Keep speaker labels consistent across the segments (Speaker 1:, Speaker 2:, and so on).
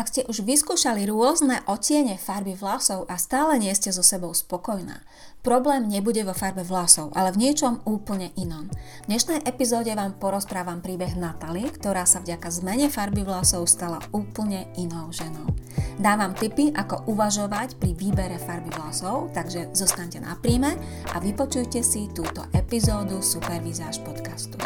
Speaker 1: Ak ste už vyskúšali rôzne otiene farby vlasov a stále nie ste so sebou spokojná, problém nebude vo farbe vlasov, ale v niečom úplne inom. V dnešnej epizóde vám porozprávam príbeh Natalie, ktorá sa vďaka zmene farby vlasov stala úplne inou ženou. Dávam tipy, ako uvažovať pri výbere farby vlasov, takže zostaňte na príjme a vypočujte si túto epizódu Supervizáž podcastu.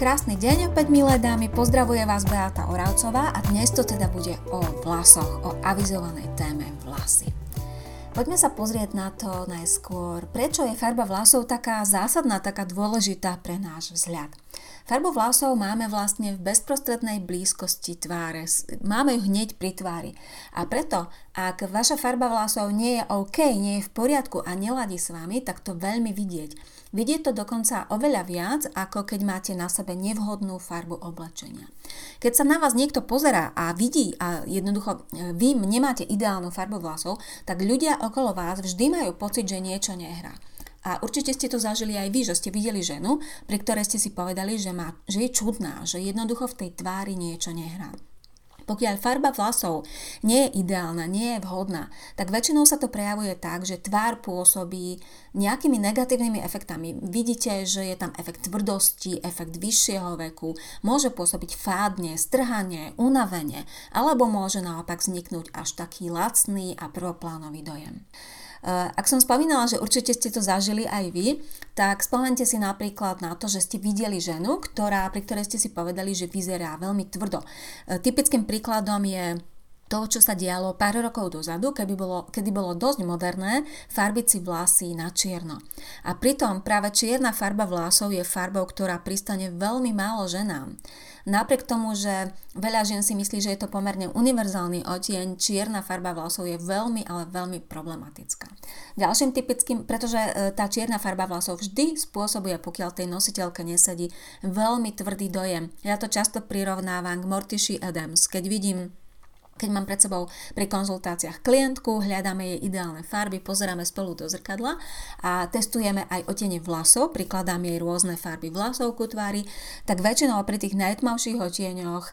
Speaker 1: Krásny deň opäť milé dámy, pozdravuje vás Beata Oravcová a dnes to teda bude o vlasoch, o avizovanej téme vlasy. Poďme sa pozrieť na to najskôr, prečo je farba vlasov taká zásadná, taká dôležitá pre náš vzhľad. Farbu vlasov máme vlastne v bezprostrednej blízkosti tváre. Máme ju hneď pri tvári. A preto, ak vaša farba vlasov nie je OK, nie je v poriadku a neladí s vami, tak to veľmi vidieť. Vidieť to dokonca oveľa viac, ako keď máte na sebe nevhodnú farbu oblečenia. Keď sa na vás niekto pozerá a vidí a jednoducho e, vy nemáte ideálnu farbu vlasov, tak ľudia okolo vás vždy majú pocit, že niečo nehrá. A určite ste to zažili aj vy, že ste videli ženu, pri ktorej ste si povedali, že, má, že je čudná, že jednoducho v tej tvári niečo nehrá. Pokiaľ farba vlasov nie je ideálna, nie je vhodná, tak väčšinou sa to prejavuje tak, že tvár pôsobí nejakými negatívnymi efektami. Vidíte, že je tam efekt tvrdosti, efekt vyššieho veku, môže pôsobiť fádne, strhanie, unavenie, alebo môže naopak vzniknúť až taký lacný a prvoplánový dojem. Eh, ak som spomínala, že určite ste to zažili aj vy, tak spomente si napríklad na to, že ste videli ženu, ktorá, pri ktorej ste si povedali, že vyzerá veľmi tvrdo. Eh, typickým príkladom je to, čo sa dialo pár rokov dozadu, keby bolo, kedy bolo dosť moderné farbiť si vlasy na čierno. A pritom práve čierna farba vlasov je farbou, ktorá pristane veľmi málo ženám. Napriek tomu, že veľa žien si myslí, že je to pomerne univerzálny odtieň, čierna farba vlasov je veľmi, ale veľmi problematická. Ďalším typickým, pretože e, tá čierna farba vlasov vždy spôsobuje, pokiaľ tej nositeľke nesedí, veľmi tvrdý dojem. Ja to často prirovnávam k Mortiši Adams. Keď vidím keď mám pred sebou pri konzultáciách klientku, hľadáme jej ideálne farby, pozeráme spolu do zrkadla a testujeme aj otenie vlasov, prikladám jej rôzne farby vlasov ku tvári, tak väčšinou pri tých najtmavších otieňoch e,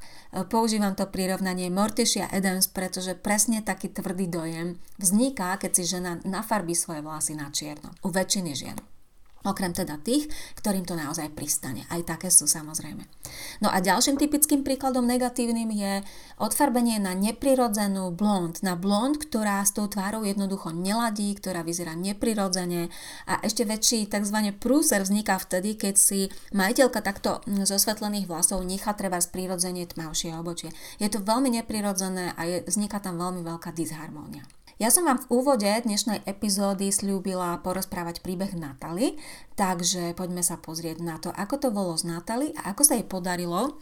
Speaker 1: používam to prirovnanie Morticia Adams, pretože presne taký tvrdý dojem vzniká, keď si žena nafarbí svoje vlasy na čierno. U väčšiny žien. Okrem teda tých, ktorým to naozaj pristane. Aj také sú samozrejme. No a ďalším typickým príkladom negatívnym je odfarbenie na neprirodzenú blond. Na blond, ktorá s tou tvárou jednoducho neladí, ktorá vyzerá neprirodzene a ešte väčší tzv. prúser vzniká vtedy, keď si majiteľka takto zosvetlených vlasov nechá treba z prirodzenie tmavšie obočie. Je to veľmi neprirodzené a je, vzniká tam veľmi veľká disharmónia. Ja som vám v úvode dnešnej epizódy slúbila porozprávať príbeh Natali, takže poďme sa pozrieť na to, ako to bolo z Natali a ako sa jej podarilo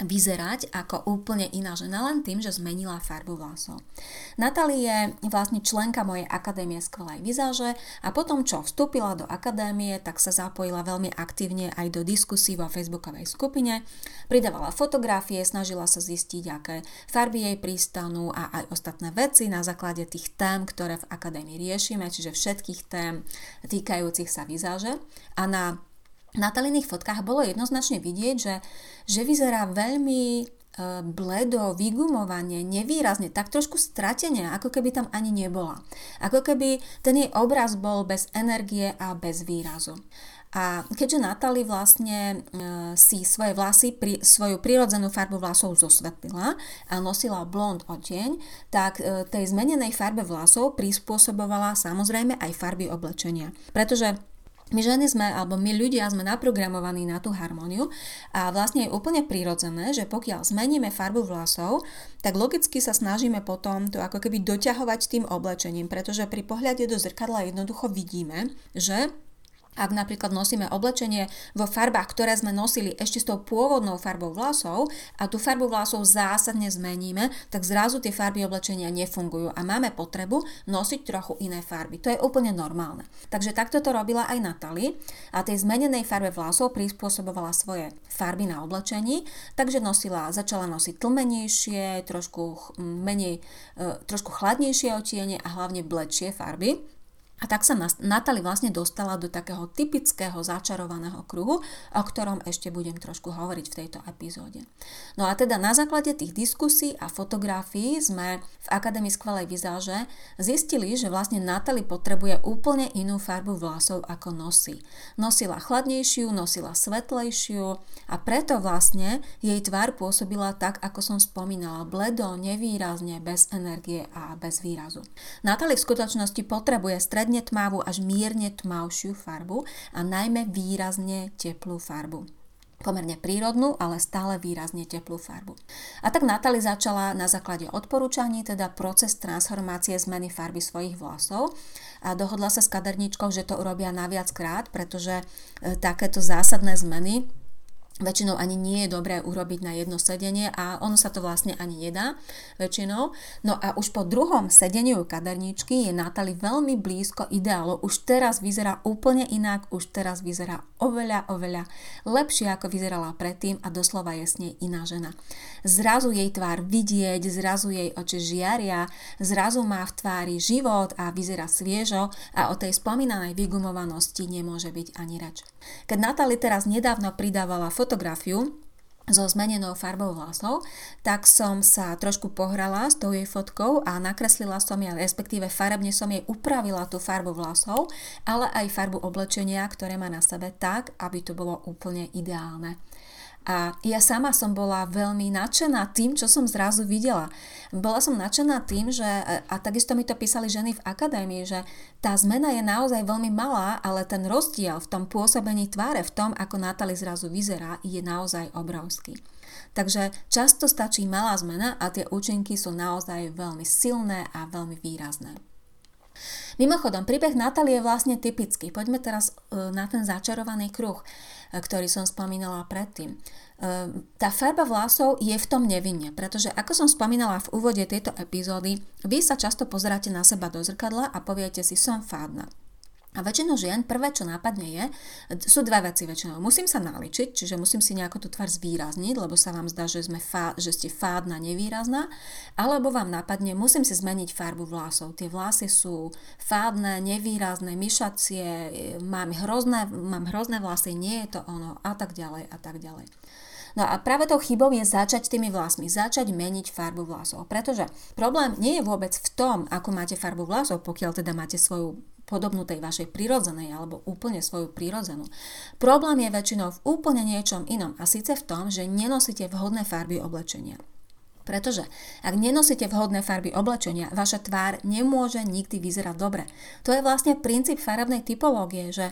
Speaker 1: vyzerať ako úplne iná žena len tým, že zmenila farbu vlasov. Natalie je vlastne členka mojej akadémie skvelej vizáže a potom, čo vstúpila do akadémie, tak sa zapojila veľmi aktívne aj do diskusí vo facebookovej skupine, pridávala fotografie, snažila sa zistiť, aké farby jej pristanú a aj ostatné veci na základe tých tém, ktoré v akadémii riešime, čiže všetkých tém týkajúcich sa vizáže. A na na Taliných fotkách bolo jednoznačne vidieť, že, že vyzerá veľmi e, bledo, vygumovanie, nevýrazne, tak trošku stratenie, ako keby tam ani nebola. Ako keby ten jej obraz bol bez energie a bez výrazu. A keďže Natali vlastne e, si svoje vlasy, pri, svoju prirodzenú farbu vlasov zosvetlila a nosila blond odtieň, tak e, tej zmenenej farbe vlasov prispôsobovala samozrejme aj farby oblečenia. Pretože my ženy sme, alebo my ľudia sme naprogramovaní na tú harmóniu a vlastne je úplne prirodzené, že pokiaľ zmeníme farbu vlasov, tak logicky sa snažíme potom to ako keby doťahovať tým oblečením, pretože pri pohľade do zrkadla jednoducho vidíme, že Ak napríklad nosíme oblečenie vo farbách, ktoré sme nosili ešte s tou pôvodnou farbou vlasov a tú farbu vlasov zásadne zmeníme, tak zrazu tie farby oblečenia nefungujú a máme potrebu nosiť trochu iné farby. To je úplne normálne. Takže takto to robila aj Natali a tej zmenenej farbe vlasov prispôsobovala svoje farby na oblečení, takže nosila, začala nosiť tlmenejšie, trošku menej, e, trošku chladnejšie otiene a hlavne bledšie farby. A tak sa Natali vlastne dostala do takého typického začarovaného kruhu, o ktorom ešte budem trošku hovoriť v tejto epizóde. No a teda na základe tých diskusí a fotografií sme v Akadémii skvelej vizáže zistili, že vlastne Natali potrebuje úplne inú farbu vlasov ako nosí. Nosila chladnejšiu, nosila svetlejšiu a preto vlastne jej tvár pôsobila tak, ako som spomínala, bledo, nevýrazne, bez energie a bez výrazu. Natali v skutočnosti potrebuje stredne stredne tmavú až mierne tmavšiu farbu a najmä výrazne teplú farbu pomerne prírodnú, ale stále výrazne teplú farbu. A tak Natali začala na základe odporúčaní teda proces transformácie zmeny farby svojich vlasov a dohodla sa s kaderníčkou, že to urobia naviackrát, pretože e, takéto zásadné zmeny väčšinou ani nie je dobré urobiť na jedno sedenie a ono sa to vlastne ani nedá väčšinou. No a už po druhom sedeniu kaderníčky je Natali veľmi blízko ideálu. Už teraz vyzerá úplne inak, už teraz vyzerá oveľa, oveľa lepšie ako vyzerala predtým a doslova je s nej iná žena. Zrazu jej tvár vidieť, zrazu jej oči žiaria, zrazu má v tvári život a vyzerá sviežo a o tej spomínanej vygumovanosti nemôže byť ani reč. Keď Natali teraz nedávno pridávala fotografiu, so zmenenou farbou vlasov, tak som sa trošku pohrala s tou jej fotkou a nakreslila som jej, respektíve farebne som jej upravila tú farbu vlasov, ale aj farbu oblečenia, ktoré má na sebe tak, aby to bolo úplne ideálne. A ja sama som bola veľmi nadšená tým, čo som zrazu videla. Bola som nadšená tým, že, a takisto mi to písali ženy v akadémii, že tá zmena je naozaj veľmi malá, ale ten rozdiel v tom pôsobení tváre, v tom, ako Natali zrazu vyzerá, je naozaj obrovský. Takže často stačí malá zmena a tie účinky sú naozaj veľmi silné a veľmi výrazné. Mimochodom, príbeh Natalie je vlastne typický. Poďme teraz e, na ten začarovaný kruh, e, ktorý som spomínala predtým. E, tá farba vlasov je v tom nevinne, pretože ako som spomínala v úvode tejto epizódy, vy sa často pozeráte na seba do zrkadla a poviete si, som fádna. A väčšinou žien prvé, čo nápadne je, sú dve veci väčšinou. Musím sa naličiť, čiže musím si nejako tú tvár zvýrazniť, lebo sa vám zdá, že, sme fá, že ste fádna, nevýrazná, alebo vám nápadne, musím si zmeniť farbu vlasov. Tie vlasy sú fádne, nevýrazné, myšacie, mám hrozné, mám hrozné vlasy, nie je to ono a tak ďalej a tak ďalej. No a práve tou chybou je začať tými vlasmi, začať meniť farbu vlasov. Pretože problém nie je vôbec v tom, ako máte farbu vlasov, pokiaľ teda máte svoju podobnú tej vašej prirodzenej alebo úplne svoju prirodzenú. Problém je väčšinou v úplne niečom inom a síce v tom, že nenosíte vhodné farby oblečenia. Pretože ak nenosíte vhodné farby oblečenia, vaša tvár nemôže nikdy vyzerať dobre. To je vlastne princíp farebnej typológie, že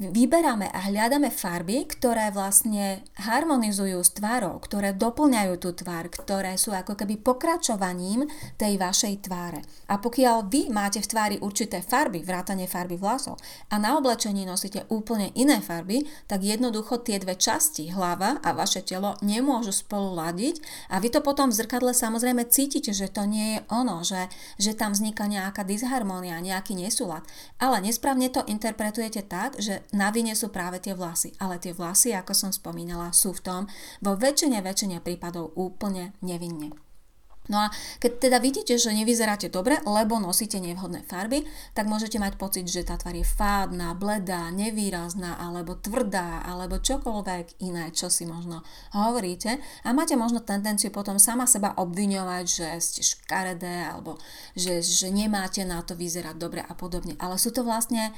Speaker 1: vyberáme a hľadáme farby, ktoré vlastne harmonizujú s tvárou, ktoré doplňajú tú tvár, ktoré sú ako keby pokračovaním tej vašej tváre. A pokiaľ vy máte v tvári určité farby, vrátane farby vlasov, a na oblečení nosíte úplne iné farby, tak jednoducho tie dve časti, hlava a vaše telo, nemôžu spolu ladiť a vy to potom v zrkadle samozrejme cítite, že to nie je ono, že, že tam vzniká nejaká disharmónia, nejaký nesúlad. Ale nesprávne to interpretujete tak, že na vine sú práve tie vlasy. Ale tie vlasy, ako som spomínala, sú v tom vo väčšine, väčšine prípadov úplne nevinne. No a keď teda vidíte, že nevyzeráte dobre, lebo nosíte nevhodné farby, tak môžete mať pocit, že tá tvár je fádna, bledá, nevýrazná, alebo tvrdá, alebo čokoľvek iné, čo si možno hovoríte. A máte možno tendenciu potom sama seba obviňovať, že ste škaredé, alebo že, že nemáte na to vyzerať dobre a podobne. Ale sú to vlastne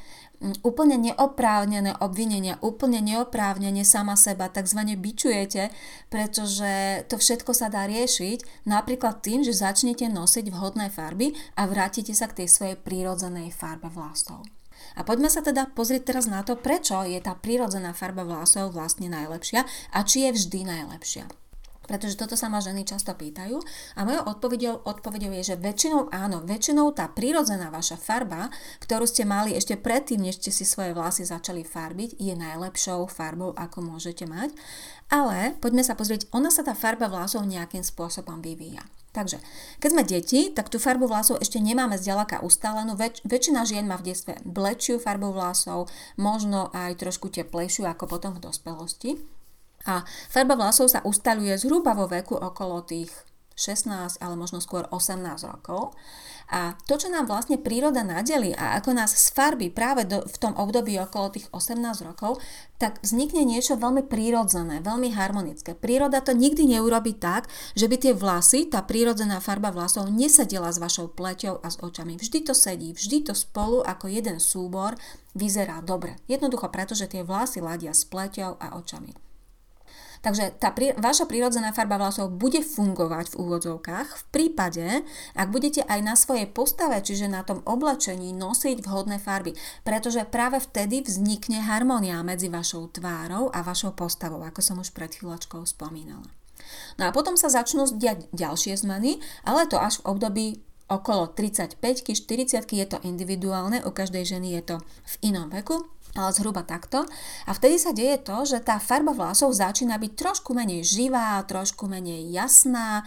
Speaker 1: úplne neoprávnené obvinenia, úplne neoprávnene sama seba tzv. bičujete, pretože to všetko sa dá riešiť napríklad tým, že začnete nosiť vhodné farby a vrátite sa k tej svojej prírodzenej farbe vlasov. A poďme sa teda pozrieť teraz na to, prečo je tá prírodzená farba vlasov vlastne najlepšia a či je vždy najlepšia. Pretože toto sa ma ženy často pýtajú a mojou odpovedou, odpovedou je, že väčšinou áno, väčšinou tá prírodzená vaša farba, ktorú ste mali ešte predtým, než ste si svoje vlasy začali farbiť, je najlepšou farbou, ako môžete mať. Ale poďme sa pozrieť, ona sa tá farba vlasov nejakým spôsobom vyvíja. Takže, keď sme deti, tak tú farbu vlasov ešte nemáme zďaleka ustálenú. Väč- väčšina žien má v detstve blečšiu farbu vlasov, možno aj trošku teplejšiu ako potom v dospelosti. A farba vlasov sa ustaľuje zhruba vo veku okolo tých 16, ale možno skôr 18 rokov. A to, čo nám vlastne príroda nadeli a ako nás sfarbí práve do, v tom období okolo tých 18 rokov, tak vznikne niečo veľmi prírodzené, veľmi harmonické. Príroda to nikdy neurobi tak, že by tie vlasy, tá prírodzená farba vlasov nesedela s vašou pleťou a s očami. Vždy to sedí, vždy to spolu ako jeden súbor vyzerá dobre. Jednoducho preto, že tie vlasy ladia s pleťou a očami. Takže tá prí, vaša prírodzená farba vlasov bude fungovať v úvodzovkách. V prípade, ak budete aj na svojej postave, čiže na tom oblečení nosiť vhodné farby, pretože práve vtedy vznikne harmonia medzi vašou tvárou a vašou postavou, ako som už pred chvíľočkou spomínala. No a potom sa začnú diať ďalšie zmeny, ale to až v období okolo 35 40 je to individuálne, u každej ženy je to v inom veku, zhruba takto. A vtedy sa deje to, že tá farba vlasov začína byť trošku menej živá, trošku menej jasná,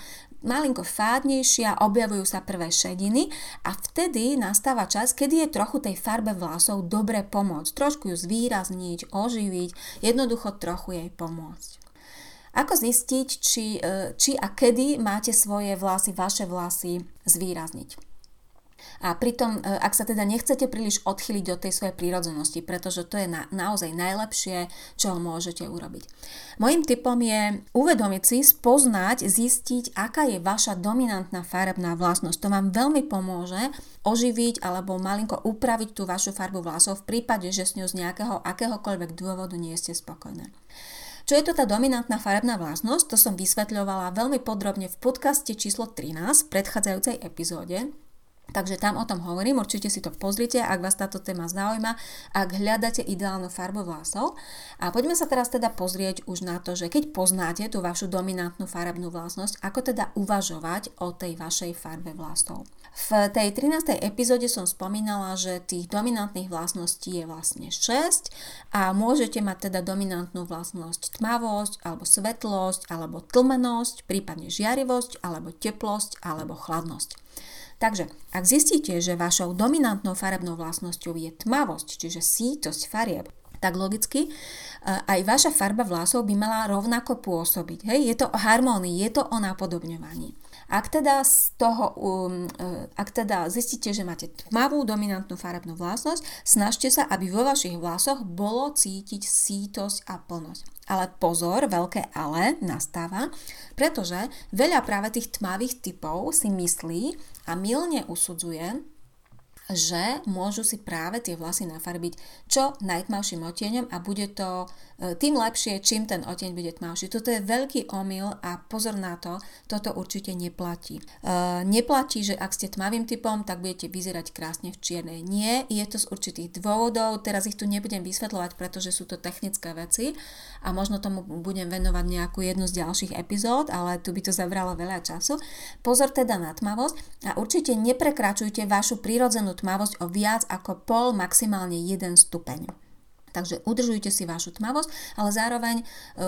Speaker 1: malinko fádnejšia, objavujú sa prvé šediny a vtedy nastáva čas, kedy je trochu tej farbe vlasov dobre pomôcť. Trošku ju zvýrazniť, oživiť, jednoducho trochu jej pomôcť. Ako zistiť, či, e, či a kedy máte svoje vlasy, vaše vlasy zvýrazniť? A pritom, e, ak sa teda nechcete príliš odchyliť do tej svojej prírodzenosti, pretože to je na, naozaj najlepšie, čo môžete urobiť. Mojím typom je uvedomiť si, spoznať, zistiť, aká je vaša dominantná farebná vlastnosť. To vám veľmi pomôže oživiť alebo malinko upraviť tú vašu farbu vlasov v prípade, že s ňou z nejakého akéhokoľvek dôvodu nie ste spokojné. Čo je to tá dominantná farebná vlastnosť, to som vysvetľovala veľmi podrobne v podcaste číslo 13 v predchádzajúcej epizóde, Takže tam o tom hovorím, určite si to pozrite, ak vás táto téma zaujíma, ak hľadáte ideálnu farbu vlasov. A poďme sa teraz teda pozrieť už na to, že keď poznáte tú vašu dominantnú farebnú vlastnosť, ako teda uvažovať o tej vašej farbe vlasov. V tej 13. epizóde som spomínala, že tých dominantných vlastností je vlastne 6 a môžete mať teda dominantnú vlastnosť tmavosť, alebo svetlosť, alebo tlmenosť, prípadne žiarivosť, alebo teplosť, alebo chladnosť. Takže, ak zistíte, že vašou dominantnou farebnou vlastnosťou je tmavosť, čiže sítosť farieb, tak logicky e, aj vaša farba vlasov by mala rovnako pôsobiť. Hej? Je to o harmónii, je to o napodobňovaní. Ak teda, z toho, um, e, ak teda zistíte, že máte tmavú dominantnú farebnú vlastnosť, snažte sa, aby vo vašich vlasoch bolo cítiť sítosť a plnosť. Ale pozor, veľké ale nastáva, pretože veľa práve tých tmavých typov si myslí a milne usudzuje, že môžu si práve tie vlasy nafarbiť čo najtmavším odtieňom a bude to e, tým lepšie, čím ten odtieň bude tmavší. Toto je veľký omyl a pozor na to, toto určite neplatí. E, neplatí, že ak ste tmavým typom, tak budete vyzerať krásne v čiernej. Nie, je to z určitých dôvodov, teraz ich tu nebudem vysvetľovať, pretože sú to technické veci a možno tomu budem venovať nejakú jednu z ďalších epizód, ale tu by to zabralo veľa času. Pozor teda na tmavosť a určite neprekračujte vašu prírodzenú tmavosť o viac ako pol, maximálne 1 stupeň. Takže udržujte si vašu tmavosť, ale zároveň e,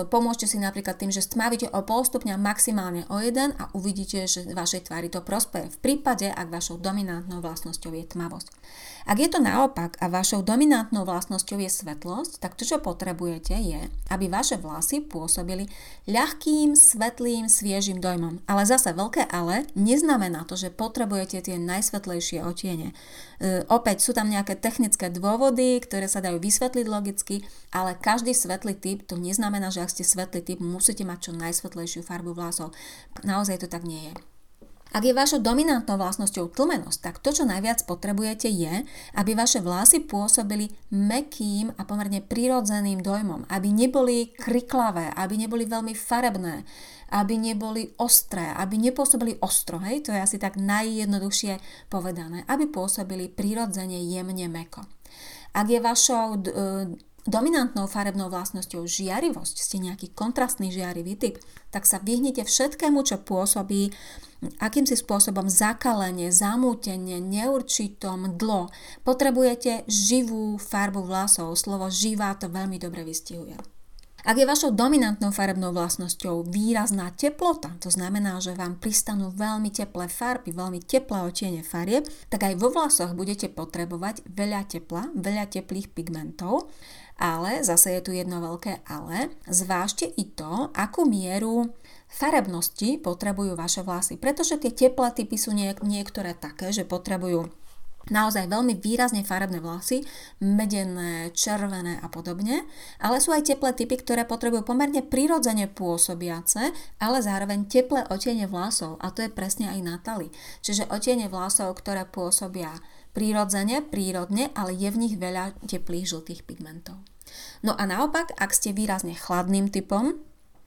Speaker 1: pomôžte si napríklad tým, že stmavíte o pol stupňa maximálne o jeden a uvidíte, že vašej tvári to prospeje v prípade, ak vašou dominantnou vlastnosťou je tmavosť. Ak je to naopak a vašou dominantnou vlastnosťou je svetlosť, tak to, čo potrebujete, je, aby vaše vlasy pôsobili ľahkým, svetlým, sviežým dojmom. Ale zase veľké ale neznamená to, že potrebujete tie najsvetlejšie otiene. E, opäť sú tam nejaké technické dôvody, ktoré sa dajú vysvetliť logicky, ale každý svetlý typ to neznamená, že ak ste svetlý typ, musíte mať čo najsvetlejšiu farbu vlasov. Naozaj to tak nie je. Ak je vašou dominantnou vlastnosťou tlmenosť, tak to, čo najviac potrebujete, je, aby vaše vlasy pôsobili mekým a pomerne prirodzeným dojmom, aby neboli kriklavé, aby neboli veľmi farebné, aby neboli ostré, aby nepôsobili ostro, hej, to je asi tak najjednoduchšie povedané, aby pôsobili prirodzene jemne meko. Ak je vašou dominantnou farebnou vlastnosťou žiarivosť, ste nejaký kontrastný žiarivý typ, tak sa vyhnete všetkému, čo pôsobí akýmsi spôsobom zakalenie, zamútenie, neurčito, mdlo. Potrebujete živú farbu vlasov. Slovo živá to veľmi dobre vystihuje. Ak je vašou dominantnou farebnou vlastnosťou výrazná teplota, to znamená, že vám pristanú veľmi teplé farby, veľmi teplé otiene farieb, tak aj vo vlasoch budete potrebovať veľa tepla, veľa teplých pigmentov, ale zase je tu jedno veľké ale, zvážte i to, akú mieru farebnosti potrebujú vaše vlasy, pretože tie teplé typy sú niek- niektoré také, že potrebujú naozaj veľmi výrazne farebné vlasy, medené, červené a podobne, ale sú aj teplé typy, ktoré potrebujú pomerne prirodzene pôsobiace, ale zároveň teplé otiene vlasov a to je presne aj Natali. Čiže otiene vlasov, ktoré pôsobia prirodzene, prírodne, ale je v nich veľa teplých žltých pigmentov. No a naopak, ak ste výrazne chladným typom,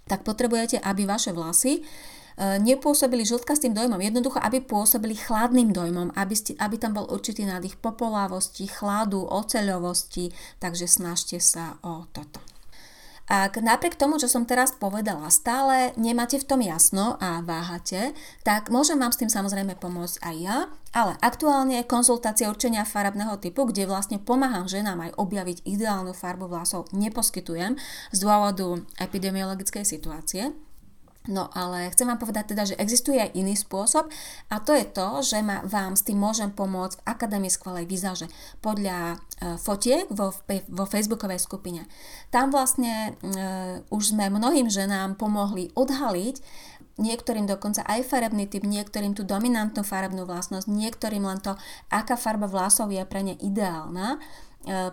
Speaker 1: tak potrebujete, aby vaše vlasy E, nepôsobili žltkastým dojmom, jednoducho, aby pôsobili chladným dojmom, aby, ste, aby tam bol určitý nádych popolávosti, chladu, oceľovosti, takže snažte sa o toto. Ak napriek tomu, čo som teraz povedala, stále nemáte v tom jasno a váhate, tak môžem vám s tým samozrejme pomôcť aj ja, ale aktuálne konzultácie určenia farebného typu, kde vlastne pomáham ženám aj objaviť ideálnu farbu vlasov, neposkytujem z dôvodu epidemiologickej situácie. No ale chcem vám povedať teda, že existuje aj iný spôsob a to je to, že ma, vám s tým môžem pomôcť v Akadémii skvelej výzaže podľa e, fotiek vo, vo facebookovej skupine. Tam vlastne e, už sme mnohým ženám pomohli odhaliť niektorým dokonca aj farebný typ, niektorým tú dominantnú farebnú vlastnosť, niektorým len to, aká farba vlasov je pre ne ideálna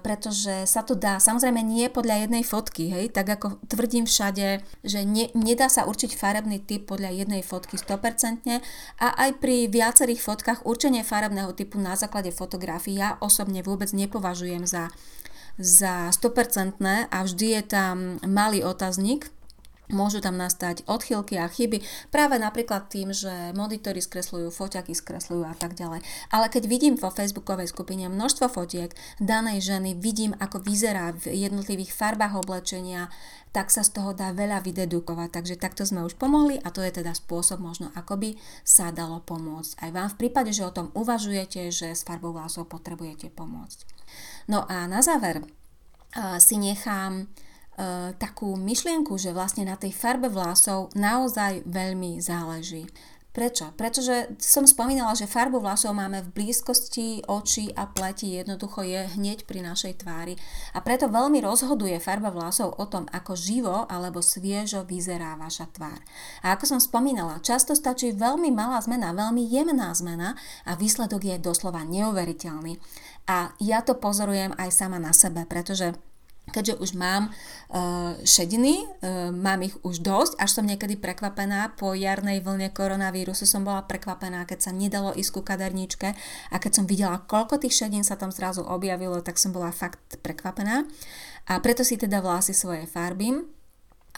Speaker 1: pretože sa to dá, samozrejme nie podľa jednej fotky, hej, tak ako tvrdím všade, že ne, nedá sa určiť farebný typ podľa jednej fotky 100% a aj pri viacerých fotkách určenie farebného typu na základe fotografií ja osobne vôbec nepovažujem za, za 100% a vždy je tam malý otazník, Môžu tam nastať odchylky a chyby práve napríklad tým, že monitory skresľujú, foťaky skresľujú a tak ďalej. Ale keď vidím vo facebookovej skupine množstvo fotiek danej ženy, vidím, ako vyzerá v jednotlivých farbách oblečenia, tak sa z toho dá veľa vydedukovať. Takže takto sme už pomohli a to je teda spôsob možno, ako by sa dalo pomôcť. Aj vám v prípade, že o tom uvažujete, že s farbou vlasov potrebujete pomôcť. No a na záver uh, si nechám takú myšlienku, že vlastne na tej farbe vlasov naozaj veľmi záleží. Prečo? Pretože som spomínala, že farbu vlasov máme v blízkosti očí a pleti, jednoducho je hneď pri našej tvári. A preto veľmi rozhoduje farba vlasov o tom, ako živo alebo sviežo vyzerá vaša tvár. A ako som spomínala, často stačí veľmi malá zmena, veľmi jemná zmena a výsledok je doslova neuveriteľný. A ja to pozorujem aj sama na sebe, pretože keďže už mám uh, šediny, uh, mám ich už dosť, až som niekedy prekvapená, po jarnej vlne koronavírusu som bola prekvapená, keď sa nedalo ísť ku kaderníčke a keď som videla, koľko tých šedín sa tam zrazu objavilo, tak som bola fakt prekvapená. A preto si teda vlasy svoje farbím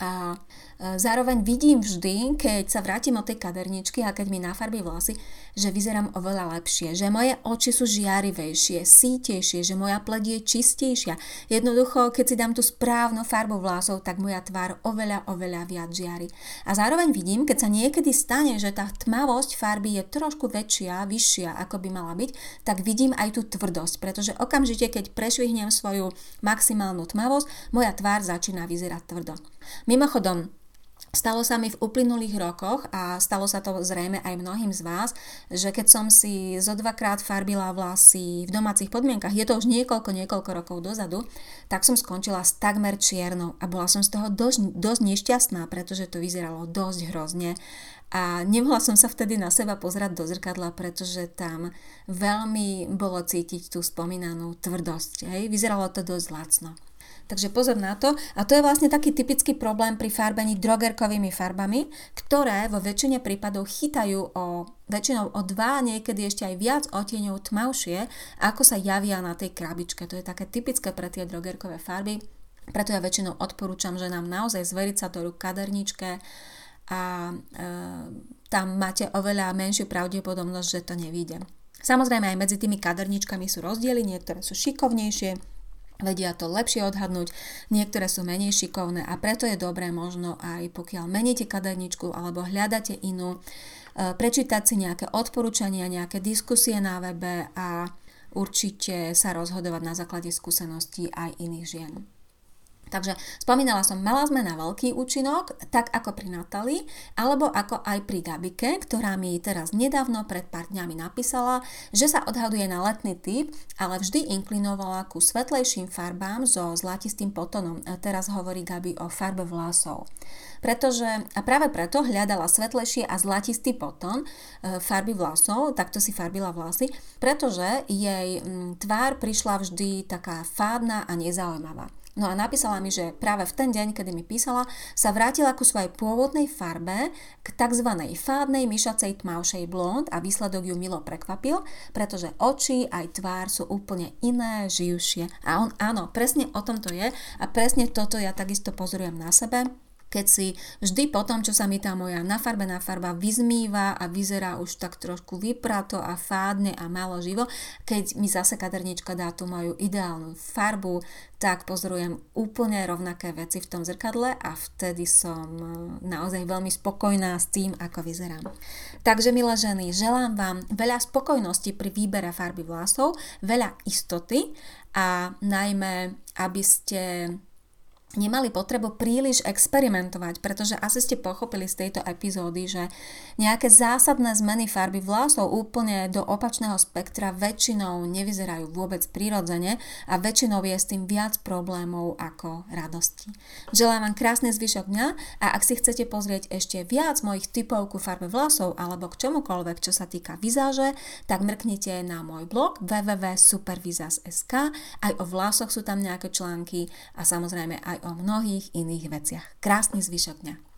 Speaker 1: a zároveň vidím vždy, keď sa vrátim od tej kaderničky a keď mi nafarbí vlasy, že vyzerám oveľa lepšie, že moje oči sú žiarivejšie, sítejšie, že moja pleť je čistejšia. Jednoducho, keď si dám tú správnu farbu vlasov, tak moja tvár oveľa, oveľa viac žiari. A zároveň vidím, keď sa niekedy stane, že tá tmavosť farby je trošku väčšia, vyššia, ako by mala byť, tak vidím aj tú tvrdosť, pretože okamžite, keď prešvihnem svoju maximálnu tmavosť, moja tvár začína vyzerať tvrdo. Mimochodom, Stalo sa mi v uplynulých rokoch a stalo sa to zrejme aj mnohým z vás, že keď som si zo dvakrát farbila vlasy v domácich podmienkach, je to už niekoľko, niekoľko rokov dozadu, tak som skončila s takmer čiernou a bola som z toho dosť, dosť nešťastná, pretože to vyzeralo dosť hrozne a nemohla som sa vtedy na seba pozerať do zrkadla, pretože tam veľmi bolo cítiť tú spomínanú tvrdosť. Hej? Vyzeralo to dosť lacno. Takže pozor na to. A to je vlastne taký typický problém pri farbení drogerkovými farbami, ktoré vo väčšine prípadov chytajú o väčšinou o dva, niekedy ešte aj viac otieňov tmavšie, ako sa javia na tej krabičke. To je také typické pre tie drogerkové farby. Preto ja väčšinou odporúčam, že nám naozaj zveriť sa do rúk kaderničke a e, tam máte oveľa menšiu pravdepodobnosť, že to nevíde. Samozrejme aj medzi tými kaderničkami sú rozdiely, niektoré sú šikovnejšie, vedia to lepšie odhadnúť, niektoré sú menej šikovné a preto je dobré možno aj pokiaľ meníte kaderničku alebo hľadáte inú, e, prečítať si nejaké odporúčania, nejaké diskusie na webe a určite sa rozhodovať na základe skúseností aj iných žien. Takže spomínala som, mala sme na veľký účinok, tak ako pri Natali, alebo ako aj pri Gabike, ktorá mi teraz nedávno pred pár dňami napísala, že sa odhaduje na letný typ, ale vždy inklinovala ku svetlejším farbám so zlatistým potonom. Teraz hovorí Gabi o farbe vlasov. Pretože, a práve preto hľadala svetlejšie a zlatistý potom e, farby vlasov, takto si farbila vlasy, pretože jej tvár prišla vždy taká fádna a nezaujímavá. No a napísala mi, že práve v ten deň, kedy mi písala, sa vrátila ku svojej pôvodnej farbe, k tzv. fádnej myšacej tmavšej blond a výsledok ju milo prekvapil, pretože oči aj tvár sú úplne iné, živšie. A on áno, presne o tom to je a presne toto ja takisto pozorujem na sebe keď si vždy po tom, čo sa mi tá moja nafarbená farba vyzmýva a vyzerá už tak trošku vyprato a fádne a málo živo, keď mi zase kadernička dá tú moju ideálnu farbu, tak pozorujem úplne rovnaké veci v tom zrkadle a vtedy som e, naozaj veľmi spokojná s tým, ako vyzerám. Takže, milé ženy, želám vám veľa spokojnosti pri výbere farby vlasov, veľa istoty a najmä, aby ste nemali potrebu príliš experimentovať, pretože asi ste pochopili z tejto epizódy, že nejaké zásadné zmeny farby vlasov úplne do opačného spektra väčšinou nevyzerajú vôbec prirodzene a väčšinou je s tým viac problémov ako radosti. Želám vám krásny zvyšok dňa a ak si chcete pozrieť ešte viac mojich typov ku farbe vlasov alebo k čomukoľvek, čo sa týka vizáže, tak mrknite na môj blog www.supervizas.sk aj o vlasoch sú tam nejaké články a samozrejme aj o mnohých iných veciach. Krásny zvyšok dňa.